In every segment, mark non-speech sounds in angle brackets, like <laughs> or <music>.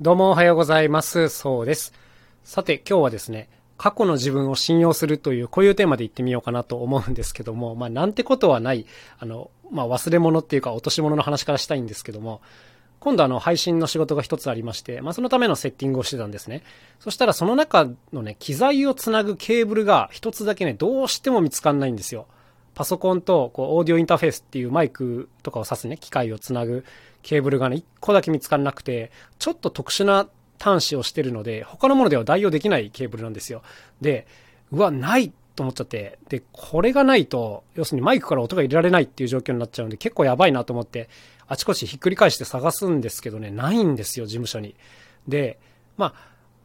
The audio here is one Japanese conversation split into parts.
どうもおはようございます。そうです。さて今日はですね、過去の自分を信用するというこういうテーマで言ってみようかなと思うんですけども、まあなんてことはない、あの、まあ忘れ物っていうか落とし物の話からしたいんですけども、今度あの配信の仕事が一つありまして、まあそのためのセッティングをしてたんですね。そしたらその中のね、機材をつなぐケーブルが一つだけね、どうしても見つかんないんですよ。パソコンとこうオーディオインターフェースっていうマイクとかを挿すね、機械をつなぐケーブルがね、1個だけ見つからなくて、ちょっと特殊な端子をしてるので、他のものでは代用できないケーブルなんですよ。で、うわ、ないと思っちゃって、で、これがないと、要するにマイクから音が入れられないっていう状況になっちゃうんで、結構やばいなと思って、あちこちひっくり返して探すんですけどね、ないんですよ、事務所に。で、ま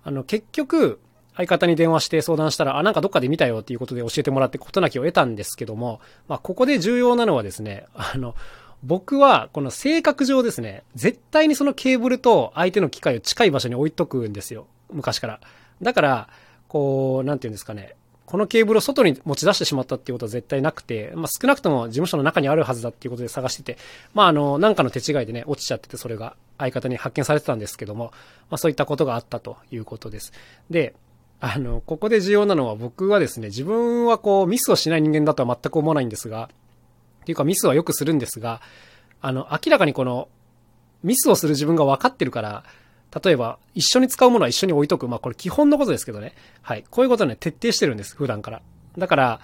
あ、あの、結局、相方に電話して相談したら、あ、なんかどっかで見たよっていうことで教えてもらって事なきを得たんですけども、まあ、ここで重要なのはですね、あの、僕は、この性格上ですね、絶対にそのケーブルと相手の機械を近い場所に置いとくんですよ。昔から。だから、こう、なんていうんですかね、このケーブルを外に持ち出してしまったっていうことは絶対なくて、まあ、少なくとも事務所の中にあるはずだっていうことで探してて、まあ、あの、なんかの手違いでね、落ちちゃってて、それが相方に発見されてたんですけども、まあ、そういったことがあったということです。で、あの、ここで重要なのは僕はですね、自分はこう、ミスをしない人間だとは全く思わないんですが、っていうかミスはよくするんですが、あの、明らかにこの、ミスをする自分が分かってるから、例えば、一緒に使うものは一緒に置いとく。まあ、これ基本のことですけどね。はい。こういうことね、徹底してるんです、普段から。だから、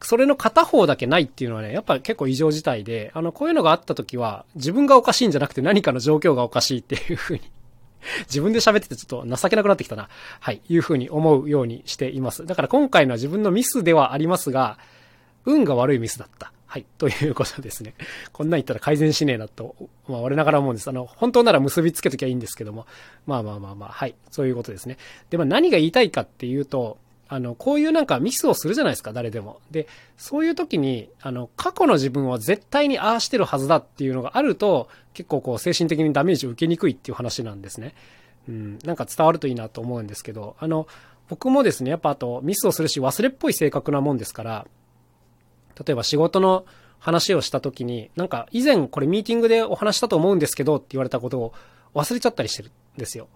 それの片方だけないっていうのはね、やっぱ結構異常事態で、あの、こういうのがあった時は、自分がおかしいんじゃなくて何かの状況がおかしいっていうふうに <laughs> 自分で喋っててちょっと情けなくなってきたな。はい。いうふうに思うようにしています。だから今回のは自分のミスではありますが、運が悪いミスだった。はい。ということですね。こんなん言ったら改善しねえなと、まあ我ながら思うんです。あの、本当なら結びつけときゃいいんですけども。まあまあまあまあ、はい。そういうことですね。で、まあ何が言いたいかっていうと、あの、こういうなんかミスをするじゃないですか、誰でも。で、そういう時に、あの、過去の自分は絶対にああしてるはずだっていうのがあると、結構こう精神的にダメージを受けにくいっていう話なんですね。うん、なんか伝わるといいなと思うんですけど、あの、僕もですね、やっぱあとミスをするし忘れっぽい性格なもんですから、例えば仕事の話をした時に、なんか以前これミーティングでお話したと思うんですけどって言われたことを忘れちゃったりしてるんですよ。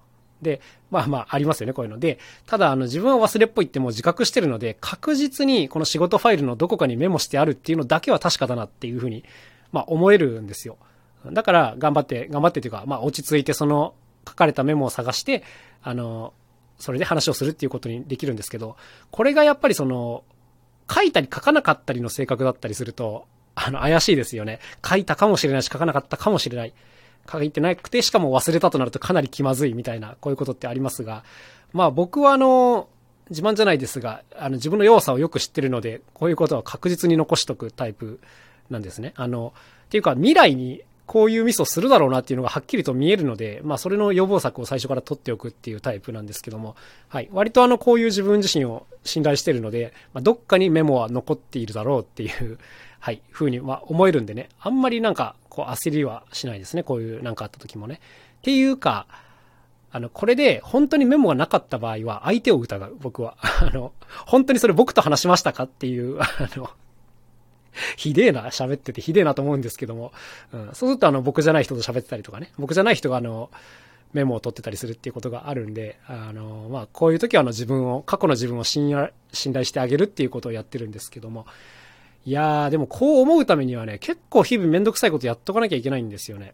で、まあまあありますよね、こういうので。ただあの自分は忘れっぽいってもう自覚してるので、確実にこの仕事ファイルのどこかにメモしてあるっていうのだけは確かだなっていうふうに、まあ思えるんですよ。だから頑張って、頑張ってというか、まあ落ち着いてその書かれたメモを探して、あの、それで話をするっていうことにできるんですけど、これがやっぱりその、書いたり書かなかったりの性格だったりすると、あの、怪しいですよね。書いたかもしれないし、書かなかったかもしれない。書いてなくて、しかも忘れたとなるとかなり気まずいみたいな、こういうことってありますが、まあ僕はあの、自慢じゃないですが、あの、自分の弱さをよく知ってるので、こういうことは確実に残しとくタイプなんですね。あの、っていうか未来にこういうミスをするだろうなっていうのがはっきりと見えるので、まあそれの予防策を最初から取っておくっていうタイプなんですけども、はい。割とあのこういう自分自身を信頼してるので、まあ、どっかにメモは残っているだろうっていう、はい、ふうにまあ思えるんでね、あんまりなんかこう焦りはしないですね。こういうなんかあった時もね。っていうか、あの、これで本当にメモがなかった場合は相手を疑う、僕は。<laughs> あの、本当にそれ僕と話しましたかっていう、<laughs> あの、ひでえな、喋っててひでえなと思うんですけども、うん、そうするとあの僕じゃない人と喋ってたりとかね、僕じゃない人があの、メモを取ってたりするっていうことがあるんで、あの、まあ、こういう時はあの自分を、過去の自分を信頼信頼してあげるっていうことをやってるんですけども、いやー、でもこう思うためにはね、結構日々めんどくさいことやっとかなきゃいけないんですよね。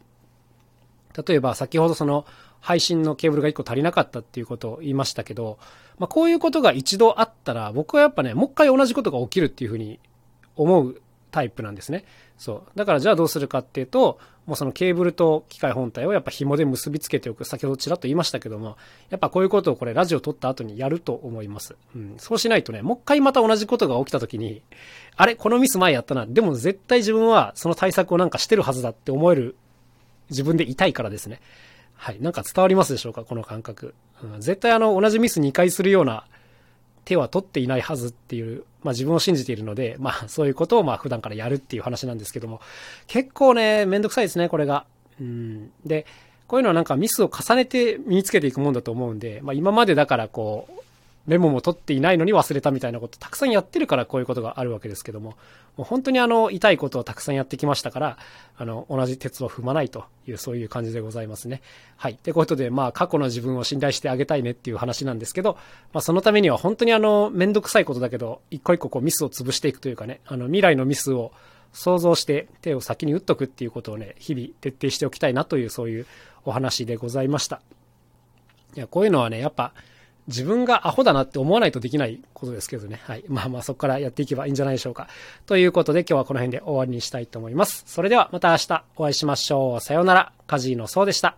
例えば先ほどその配信のケーブルが1個足りなかったっていうことを言いましたけど、まあ、こういうことが一度あったら、僕はやっぱね、もう一回同じことが起きるっていうふうに思うタイプなんですね。そう。だからじゃあどうするかっていうと、もうそのケーブルと機械本体をやっぱ紐で結びつけておく。先ほどちらっと言いましたけども、やっぱこういうことをこれラジオ撮った後にやると思います。うん。そうしないとね、もう一回また同じことが起きた時に、あれこのミス前やったな。でも絶対自分はその対策をなんかしてるはずだって思える自分でいたいからですね。はい。なんか伝わりますでしょうか？この感覚。うん、絶対あの、同じミス2回するような手は取っていないはずっていう、まあ自分を信じているので、まあそういうことをまあ普段からやるっていう話なんですけども、結構ね、めんどくさいですね、これが。うん。で、こういうのはなんかミスを重ねて身につけていくもんだと思うんで、まあ今までだからこう、メモも取っていないのに忘れたみたいなことたくさんやってるからこういうことがあるわけですけども、もう本当にあの、痛いことをたくさんやってきましたから、あの、同じ鉄を踏まないという、そういう感じでございますね。はい。ってことで、まあ、過去の自分を信頼してあげたいねっていう話なんですけど、まあ、そのためには本当にあの、めんどくさいことだけど、一個一個こうミスを潰していくというかね、あの、未来のミスを想像して手を先に打っとくっていうことをね、日々徹底しておきたいなという、そういうお話でございました。いや、こういうのはね、やっぱ、自分がアホだなって思わないとできないことですけどね。はい。まあまあそこからやっていけばいいんじゃないでしょうか。ということで今日はこの辺で終わりにしたいと思います。それではまた明日お会いしましょう。さようなら。カジーノそうでした。